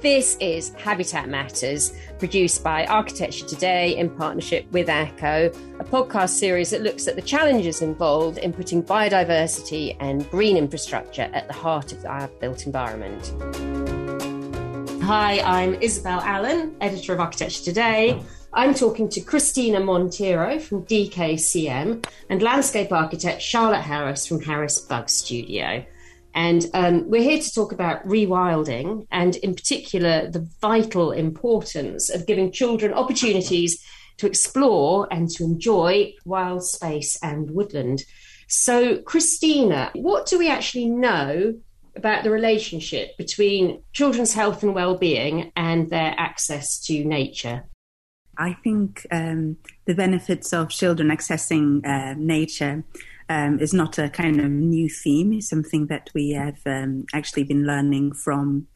This is Habitat Matters, produced by Architecture Today in partnership with ACO, a podcast series that looks at the challenges involved in putting biodiversity and green infrastructure at the heart of our built environment. Hi, I'm Isabel Allen, editor of Architecture Today. I'm talking to Christina Monteiro from DKCM and landscape architect Charlotte Harris from Harris Bugg Studio. And um, we're here to talk about rewilding and, in particular, the vital importance of giving children opportunities to explore and to enjoy wild space and woodland. So, Christina, what do we actually know about the relationship between children's health and well-being and their access to nature? I think um, the benefits of children accessing uh, nature um, is not a kind of new theme. It's something that we have um, actually been learning from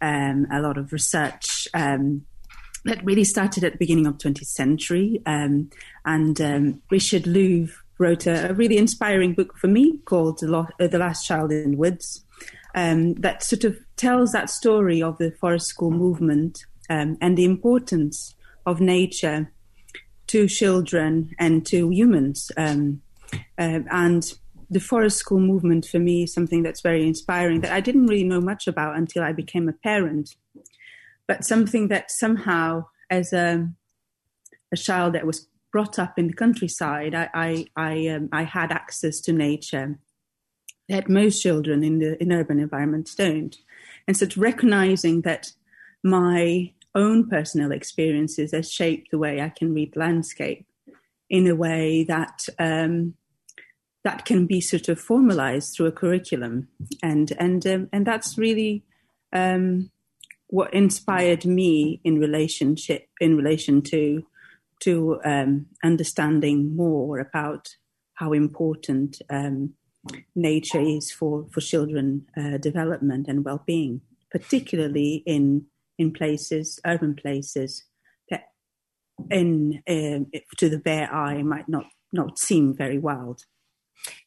um, a lot of research um, that really started at the beginning of 20th century. Um, and um, Richard Louv wrote a, a, really inspiring book for me called The, uh, Last Child in the Woods that sort of tells that story of the forest school movement and the importance of nature to children and to humans. Um, uh, and the forest school movement for me is something that's very inspiring that I didn't really know much about until I became a parent, but something that somehow, as a, a child that was brought up in the countryside, I I I, um, I had access to nature that most children in the in urban environments don't, and so recognizing that my own personal experiences has shaped the way I can read landscape in a way that um, that can be sort of formalized through a curriculum, and and um, and that's really um, what inspired me in relationship in relation to to um, understanding more about how important um, nature is for for children uh, development and well being, particularly in in places, urban places in um, to the bare eye might not not seem very wild.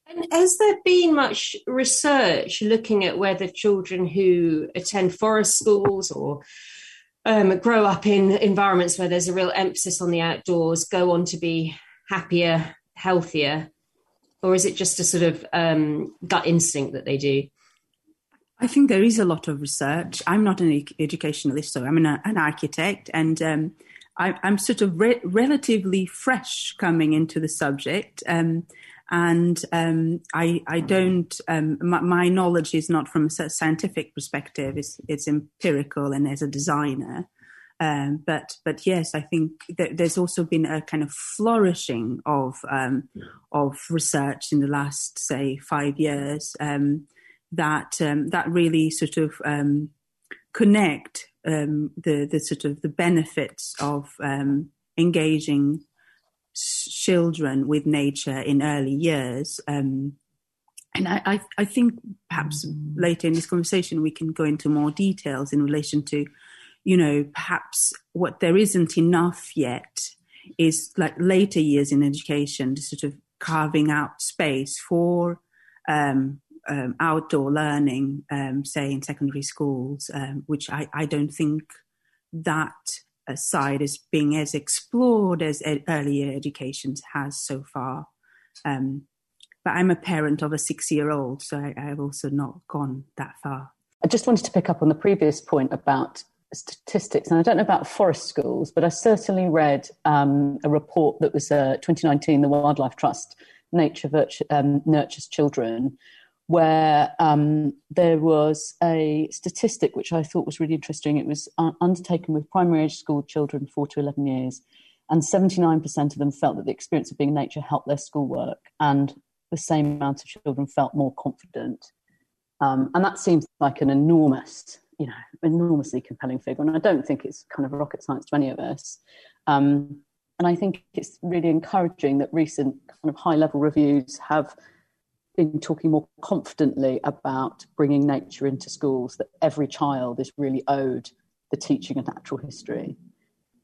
And has there been much research looking at whether children who attend forest schools or um, grow up in environments where there's a real emphasis on the outdoors go on to be happier, healthier, or is it just a sort of um, gut instinct that they do? I think there is a lot of research. I'm not an educationalist, so I'm an, an architect, and um, I, am sort of re- relatively fresh coming into the subject. Um, and um, I, I, don't. Um, my, my, knowledge is not from a scientific perspective; it's, it's empirical, and as a designer. Um, but but yes, I think there's also been a kind of flourishing of um, of research in the last say five years. Um, that um, that really sort of connect um, the the sort of the benefits of um, engaging children with nature in early years. Um, and I, I, I, think perhaps later in this conversation we can go into more details in relation to, you know, perhaps what there isn't enough yet is like later years in education, to sort of carving out space for um, um, outdoor learning, um, say in secondary schools, um, which I, I, don't think that side is being as explored as ed- earlier education has so far. Um, but I'm a parent of a six year old, so I, I've also not gone that far. I just wanted to pick up on the previous point about statistics, and I don't know about forest schools, but I certainly read um, a report that was uh, 2019, the Wildlife Trust Nature Virtu- um, Nurtures Children, where um, there was a statistic which I thought was really interesting. It was uh, undertaken with primary age school children, four to 11 years, and 79% of them felt that the experience of being in nature helped their schoolwork, and the same amount of children felt more confident. Um, and that seems like an enormous, you know, enormously compelling figure. And I don't think it's kind of rocket science to any of us. Um, and I think it's really encouraging that recent kind of high level reviews have been talking more confidently about bringing nature into schools, that every child is really owed the teaching of natural history.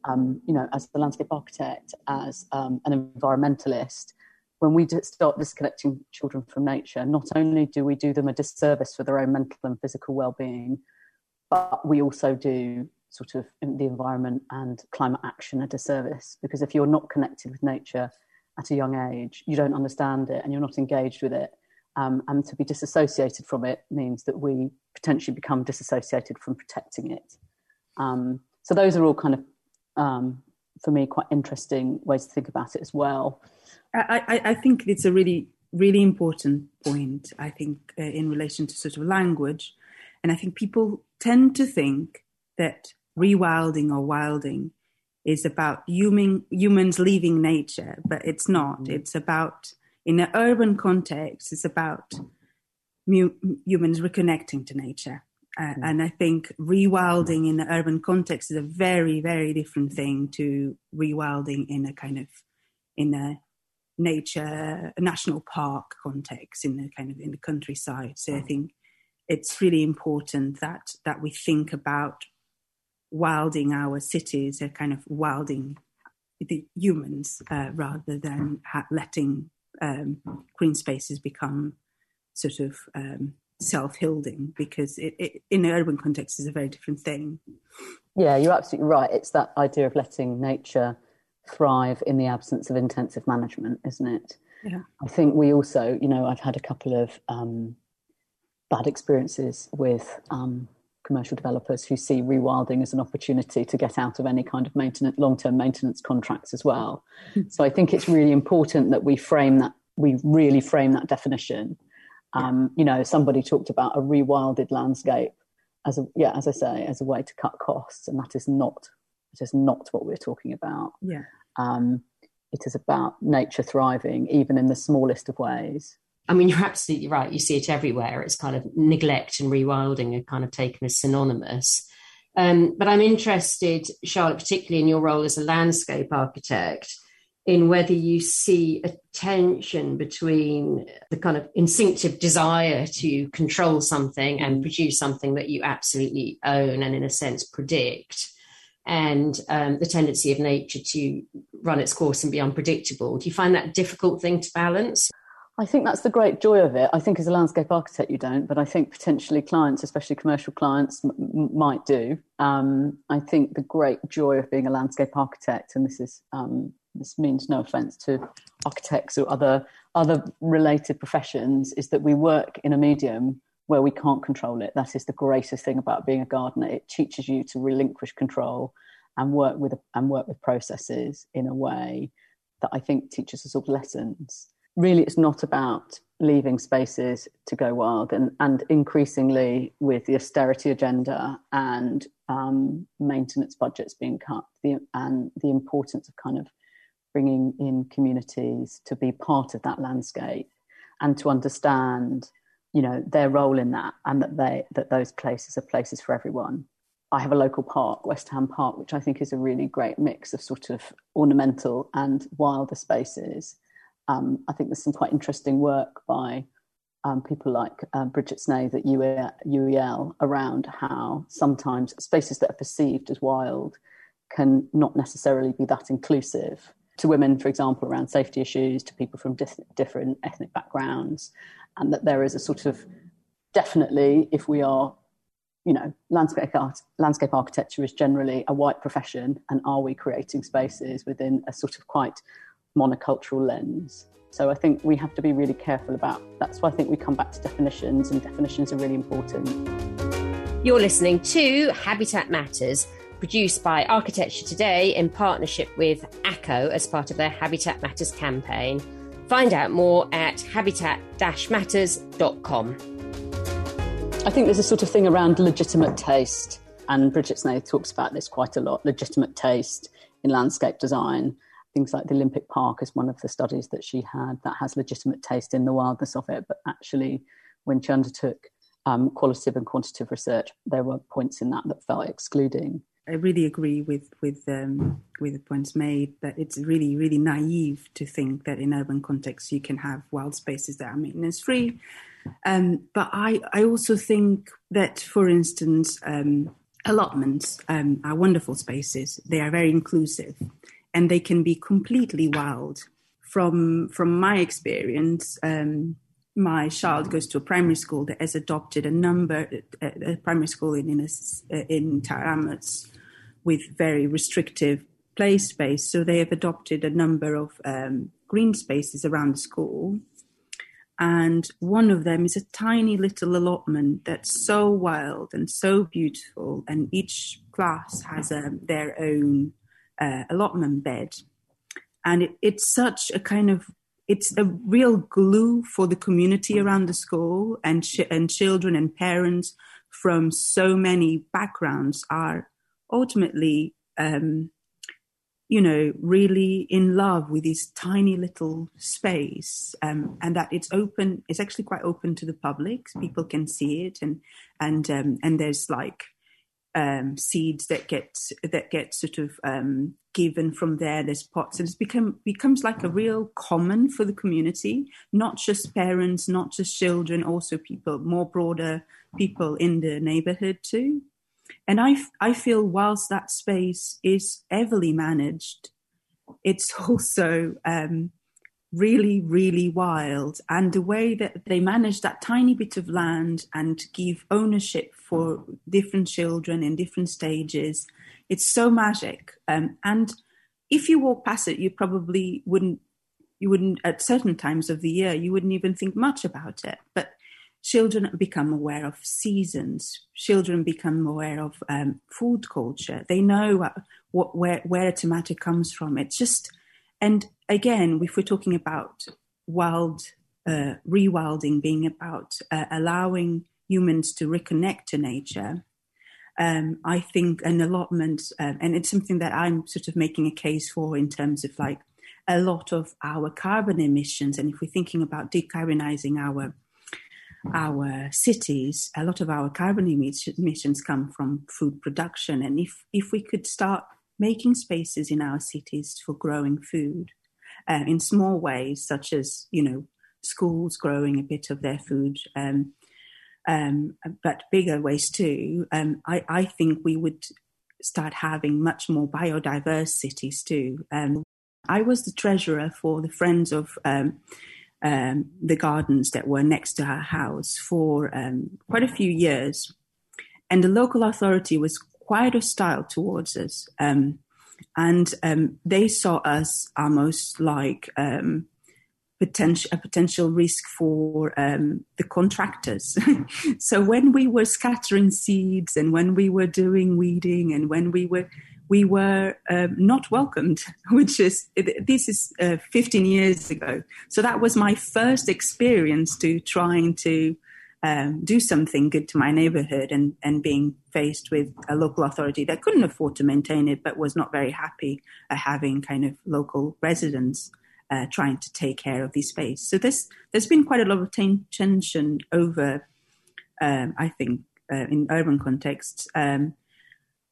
Um, you know, as the landscape architect, as um, an environmentalist, when we start disconnecting children from nature, not only do we do them a disservice for their own mental and physical well-being, but we also do sort of the environment and climate action a disservice because if you're not connected with nature at a young age, you don't understand it and you're not engaged with it. Um, and to be disassociated from it means that we potentially become disassociated from protecting it. Um, so those are all kind of, um, for me, quite interesting ways to think about it as well. I, I, I think it's a really, really important point. I think uh, in relation to sort of language, and I think people tend to think that rewilding or wilding is about human, humans leaving nature, but it's not. Mm. It's about, in an urban context, it's about mu- humans reconnecting to nature. Uh, mm. And I think rewilding in the urban context is a very, very different thing to rewilding in a kind of in a nature, a national park context, in the kind of in the countryside. So I mm. think it's really important that that we think about wilding our cities, a kind of wilding the humans uh, rather than ha- letting um, green spaces become sort of um, self-wilding because it, it, in the urban context is a very different thing. Yeah, you're absolutely right. It's that idea of letting nature thrive in the absence of intensive management, isn't it? Yeah. I think we also, you know, I've had a couple of um, bad experiences with um, commercial developers who see rewilding as an opportunity to get out of any kind of maintenance, long-term maintenance contracts as well. Hmm. so I think it's really important that we frame that, we really frame that definition. Um, you know, somebody talked about a rewilded landscape as a, yeah, as I say, as a way to cut costs, and that is not, it is not what we're talking about. Yeah. Um, it is about nature thriving, even in the smallest of ways. I mean, you're absolutely right. You see it everywhere. It's kind of neglect and rewilding are kind of taken as synonymous. Um, but I'm interested, Charlotte, particularly in your role as a landscape architect, in whether you see a tension between the kind of instinctive desire to control something and produce something that you absolutely own and, in a sense, predict, and um, the tendency of nature to run its course and be unpredictable. Do you find that difficult thing to balance? I think that's the great joy of it. I think as a landscape architect, you don't, but I think potentially clients, especially commercial clients, m- might do. Um, I think the great joy of being a landscape architect, and this is um, this means no offence to architects or other other related professions, is that we work in a medium where we can't control it. That is the greatest thing about being a gardener. It teaches you to relinquish control and work with and work with processes in a way that I think teaches us all lessons really it's not about leaving spaces to go wild and, and increasingly with the austerity agenda and um, maintenance budgets being cut the, and the importance of kind of bringing in communities to be part of that landscape and to understand you know their role in that and that they that those places are places for everyone. I have a local park, West Ham Park, which I think is a really great mix of sort of ornamental and wilder spaces um, I think there's some quite interesting work by um, people like um, Bridget Snaith at UEL around how sometimes spaces that are perceived as wild can not necessarily be that inclusive to women, for example, around safety issues, to people from dis- different ethnic backgrounds, and that there is a sort of definitely, if we are, you know, landscape art, landscape architecture is generally a white profession, and are we creating spaces within a sort of quite monocultural lens. So I think we have to be really careful about that's why I think we come back to definitions and definitions are really important. You're listening to Habitat Matters, produced by Architecture Today in partnership with ACO as part of their Habitat Matters campaign. Find out more at habitat-matters.com. I think there's a sort of thing around legitimate taste, and Bridget Snaith talks about this quite a lot legitimate taste in landscape design things like the Olympic Park is one of the studies that she had that has legitimate taste in the wildness of it. But actually, when she undertook um, qualitative and quantitative research, there were points in that that felt excluding. I really agree with with um, with the points made that it's really really naive to think that in urban contexts you can have wild spaces that are maintenance free. Um, but I I also think that, for instance, um, allotments um, are wonderful spaces. They are very inclusive and they can be completely wild. From from my experience, um, my child goes to a primary school that has adopted a number, a, primary school in in, a, in Tower Hamlets with very restrictive play space. So they have adopted a number of um, green spaces around the school. And one of them is a tiny little allotment that's so wild and so beautiful. And each class has um, their own uh, allotment bed. And it, it's such a kind of it's a real glue for the community around the school and ch- and children and parents from so many backgrounds are ultimately um, you know really in love with this tiny little space um, and that it's open it's actually quite open to the public people can see it and and um, and there's like um, seeds that get that get sort of um, given from there. There's pots, and it's become becomes like a real common for the community, not just parents, not just children, also people more broader people in the neighborhood too. And I I feel whilst that space is heavily managed, it's also um, really, really wild. And the way that they manage that tiny bit of land and give ownership for different children in different stages, it's so magic. Um, and if you walk past it, you probably wouldn't, you wouldn't, at certain times of the year, you wouldn't even think much about it. But children become aware of seasons. Children become aware of um, food culture. They know what, what, where, where a tomato comes from. It's just, and again, if we're talking about wild, uh, rewilding being about uh, allowing humans to reconnect to nature, um, I think an allotment, uh, and it's something that I'm sort of making a case for in terms of like a lot of our carbon emissions. And if we're thinking about decarbonizing our our cities, a lot of our carbon emissions come from food production. And if, if we could start making spaces in our cities for growing food uh, in small ways, such as, you know, schools growing a bit of their food, um, um, but bigger ways too. Um, I, I, think we would start having much more biodiverse cities too. Um, I was the treasurer for the Friends of um, um, the gardens that were next to our house for quite a few years. And the local authority was quite hostile towards us. Um, and um, they saw us almost like um, potential a potential risk for um, the contractors. so when we were scattering seeds and when we were doing weeding and when we were we were um, not welcomed, which is this is uh, 15 years ago. So that was my first experience to trying to um, do something good to my neighborhood and, and being faced with a local authority that couldn't afford to maintain it but was not very happy at having kind of local residents uh, trying to take care of the space. So this, there's been quite a lot of tension over, um, I think, uh, in urban contexts um,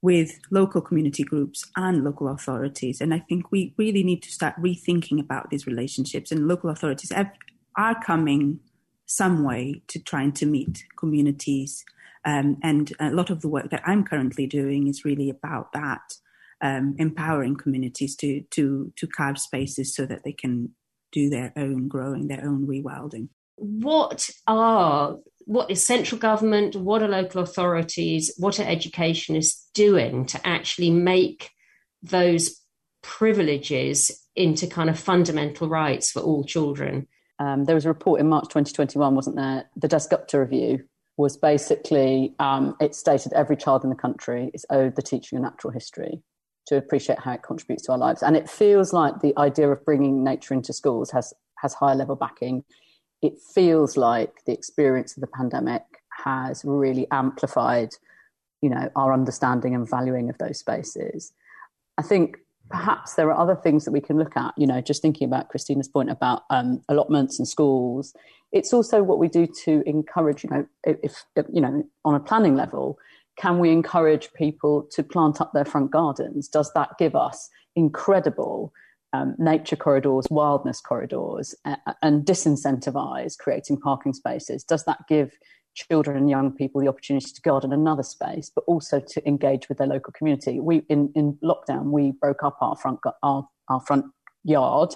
with local community groups and local authorities. And I think we really need to start rethinking about these relationships. And local authorities have, are coming some way to trying to meet communities. Um, and a lot of the work that I'm currently doing is really about that, um, empowering communities to to to carve spaces so that they can do their own growing, their own rewilding. What are what is central government, what are local authorities, what are educationists doing to actually make those privileges into kind of fundamental rights for all children? Um, there was a report in March 2021, wasn't there? The Dasgupta review was basically um, it stated every child in the country is owed the teaching of natural history to appreciate how it contributes to our lives. And it feels like the idea of bringing nature into schools has has high level backing. It feels like the experience of the pandemic has really amplified, you know, our understanding and valuing of those spaces. I think perhaps there are other things that we can look at you know just thinking about christina's point about um, allotments and schools. It's also what we do to encourage you know if, if, you know on a planning level can we encourage people to plant up their front gardens? Does that give us incredible um, nature corridors wildness corridors uh, and disincentivize creating parking spaces? Does that give children and young people the opportunity to garden another space, but also to engage with their local community. We in, in lockdown we broke up our front our, our front yard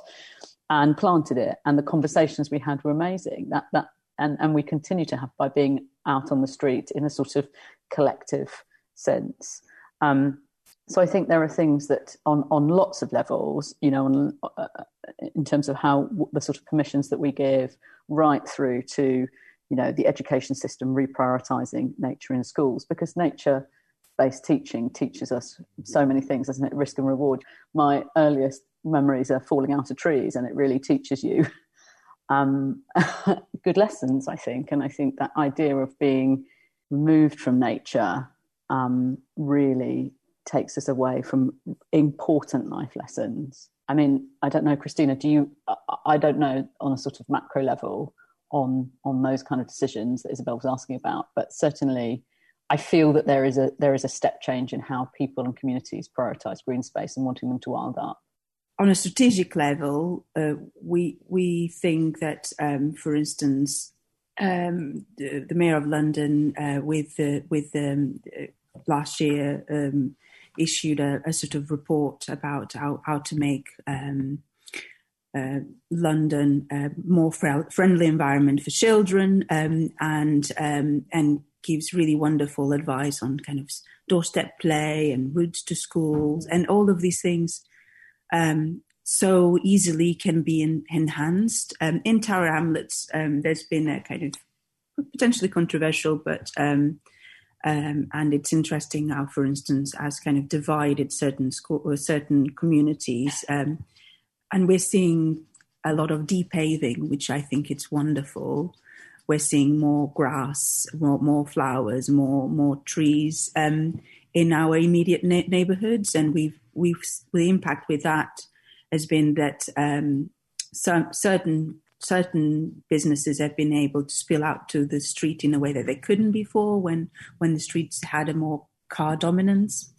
and planted it, and the conversations we had were amazing. That that and and we continue to have by being out on the street in a sort of collective sense. Um, so I think there are things that on on lots of levels, you know, on, uh, in terms of how the sort of permissions that we give, right through to you know the education system reprioritizing nature in schools because nature based teaching teaches us so many things doesn't it? Risk and reward. My earliest memories are falling out of trees and it really teaches you um, good lessons i think. And i think that idea of being removed from nature um, really takes us away from important life lessons. I mean i don't know christina do you i don't know on a sort of macro level on on those kind of decisions that Isabel was asking about. But certainly, I feel that there is a there is a step change in how people and communities prioritise green space and wanting them to wild up. On a strategic level, uh, we we think that, um, for instance, um, the, the, mayor of London, uh, with uh, with um, last year, um, issued a, a, sort of report about how, how to make um, uh, London uh, more fr- friendly environment for children um, and um, and gives really wonderful advice on kind of doorstep play and routes to schools and all of these things um, so easily can be in, enhanced. Um, in Tower Hamlets, um, there's been a kind of potentially controversial, but um, and it's interesting how, for instance, has kind of divided certain school or certain communities and we're seeing a lot of depaving, which I think it's wonderful. We're seeing more grass, more, more flowers, more more trees um, in our immediate na- neighborhoods, and we've we've the impact with that has been that um, some certain certain businesses have been able to spill out to the street in a way that they couldn't before when when the streets had a more car dominance,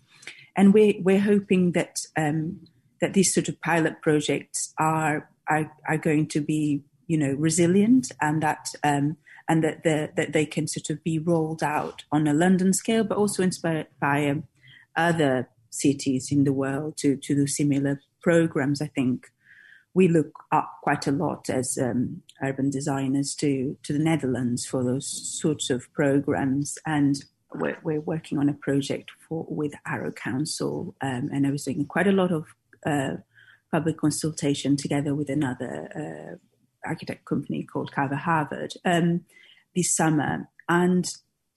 and we're we're hoping that um, that these sort of pilot projects are are, are going to be you know resilient and that um, and that that they can sort of be rolled out on a London scale, but also inspired by um, other cities in the world to to do similar programs. I think we look up quite a lot as um, urban designers to to the Netherlands for those sorts of programs, and we're, we're working on a project for with Harrow Council, um, and I was doing quite a lot of public consultation together with another uh, architect company called Carver Haggard um, this summer. And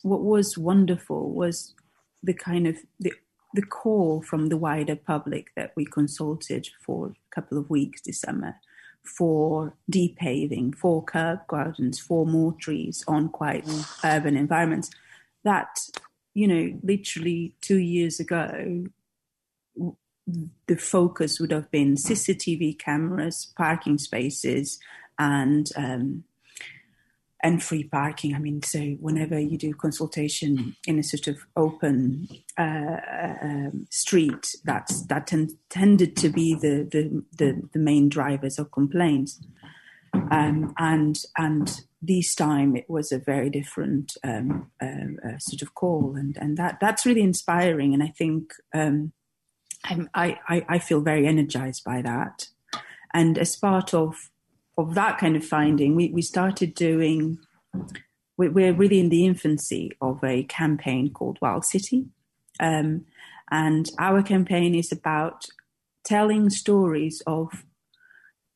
what was wonderful was the kind of the the call from the wider public that we consulted for a couple of weeks this summer for depaving, for curb gardens, for more trees on quite urban environments. That, you know, literally two years ago the focus would have been CCTV cameras, parking spaces, and um, and free parking. I mean, so whenever you do consultation in a sort of open uh, um, street, that's that ten- tended to be the, the, the the main drivers of complaints. Um, and and this time it was a very different um, uh, uh, sort of call, and and that that's really inspiring. And I think um, I, I, I feel very energized by that. And as part of of that kind of finding, we, we started doing, we're really in the infancy of a campaign called Wild City. Um, and our campaign is about telling stories of,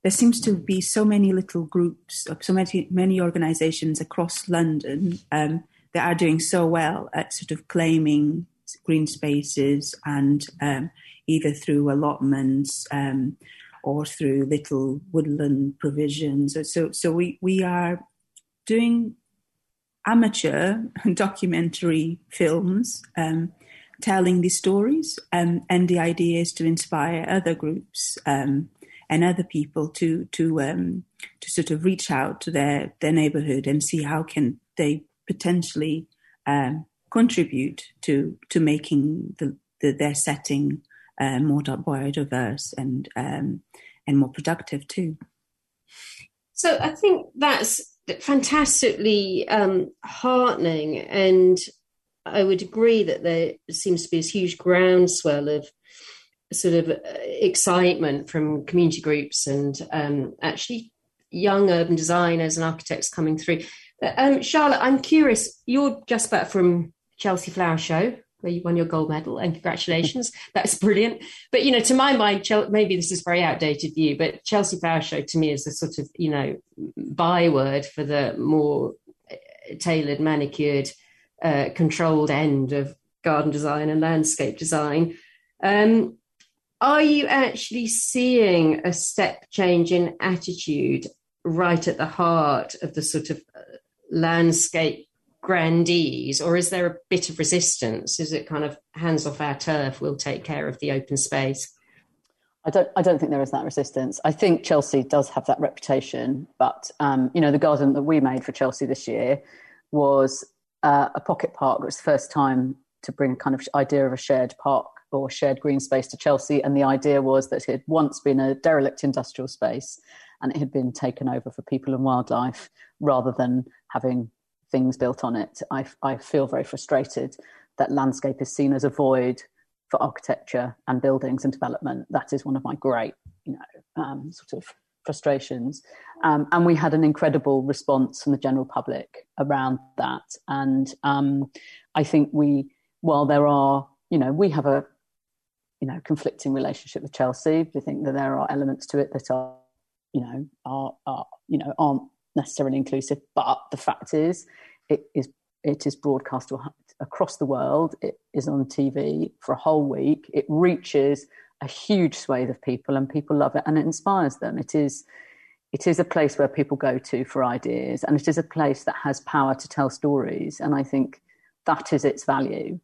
there seems to be so many little groups, so many, many organizations across London um, that are doing so well at sort of claiming green spaces and um, either through allotments um, or through little woodland provisions. So, so we, we are doing amateur documentary films um, telling these stories, um, and the idea is to inspire other groups um, and other people to to um, to sort of reach out to their their neighborhood and see how can they potentially um, contribute to to making the, the, their setting uh, more biodiverse and um, and more productive too. So I think that's fantastically um, heartening, and I would agree that there seems to be this huge groundswell of sort of uh, excitement from community groups and um, actually young urban designers and architects coming through. Um, Charlotte, I'm curious. You're just back from Chelsea Flower Show where you won your gold medal and congratulations. That's brilliant. But you know to my mind maybe this is very outdated view but chelsea flower show to me is a sort of you know byword for the more uh, tailored manicured uh, controlled end of garden design and landscape design. Um, are you actually seeing a step change in attitude right at the heart of the sort of uh, landscape grandees, or is there a bit of resistance? Is it kind of hands off our turf? We'll take care of the open space. I don't. I don't think there is that resistance. I think Chelsea does have that reputation, but um, you know, the garden that we made for Chelsea this year was uh, a pocket park. It was the first time to bring a kind of idea of a shared park or shared green space to Chelsea, and the idea was that it had once been a derelict industrial space, and it had been taken over for people and wildlife rather than having things built on it. I, I feel very frustrated that landscape is seen as a void for architecture and buildings and development. That is one of my great, you know, um, sort of frustrations. Um, and we had an incredible response from the general public around that. And um, I think we, while there are, you know, we have a, you know, conflicting relationship with Chelsea. We think that there are elements to it that are, you know, are, are you know, aren't necessarily inclusive, but the fact is, it is it is broadcast across the world. It is on TV for a whole week. It reaches a huge swathe of people, and people love it, and it inspires them. It is it is a place where people go to for ideas, and it is a place that has power to tell stories. And I think that is its value.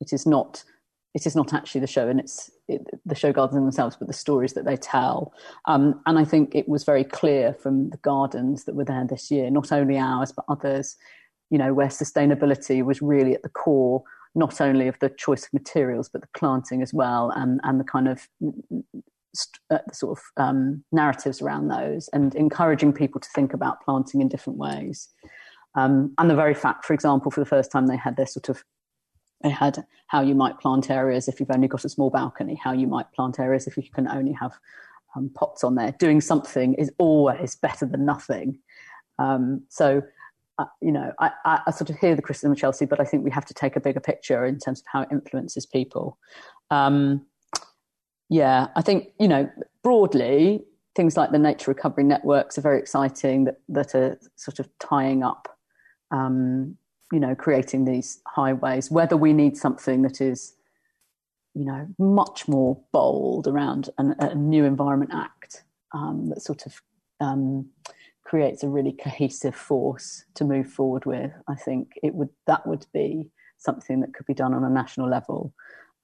It is not it is not actually the show and it's it, the show gardens themselves, but the stories that they tell. Um, and I think it was very clear from the gardens that were there this year, not only ours, but others, you know, where sustainability was really at the core, not only of the choice of materials, but the planting as well, and, and the kind of uh, sort of um, narratives around those, and encouraging people to think about planting in different ways. Um, and the very fact, for example, for the first time they had their sort of they had how you might plant areas if you've only got a small balcony, how you might plant areas if you can only have um, pots on there. Doing something is always better than nothing. Um, so, uh, you know, I, I, I, sort of hear the criticism of Chelsea, but I think we have to take a bigger picture in terms of how it influences people. Um, yeah, I think, you know, broadly, things like the nature recovery networks are very exciting that, that are sort of tying up um, you know, creating these highways, whether we need something that is, you know, much more bold around an, a new Environment Act um, that sort of um, creates a really cohesive force to move forward with. I think it would that would be something that could be done on a national level.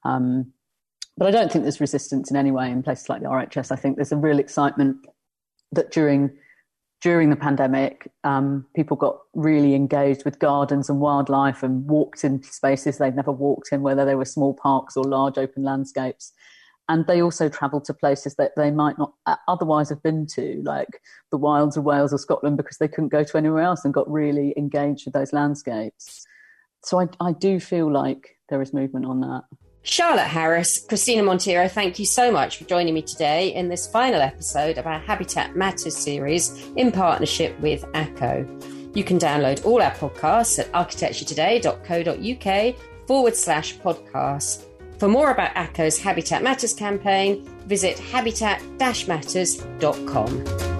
Um, but I don't think there's resistance in any way in places like the RHS. I think there's a real excitement that during during the pandemic, um, people got really engaged with gardens and wildlife and walked in spaces they'd never walked in, whether they were small parks or large open landscapes. And they also travelled to places that they might not otherwise have been to, like the wilds of Wales or Scotland, because they couldn't go to anywhere else and got really engaged with those landscapes. So I, I do feel like there is movement on that. Charlotte Harris, Christina Monteiro, thank you so much for joining me today in this final episode of our Habitat Matters series in partnership with ACO. You can download all our podcasts at architecturetoday.co.uk forward slash podcast. For more about ACO's Habitat Matters campaign, visit habitat-matters.com.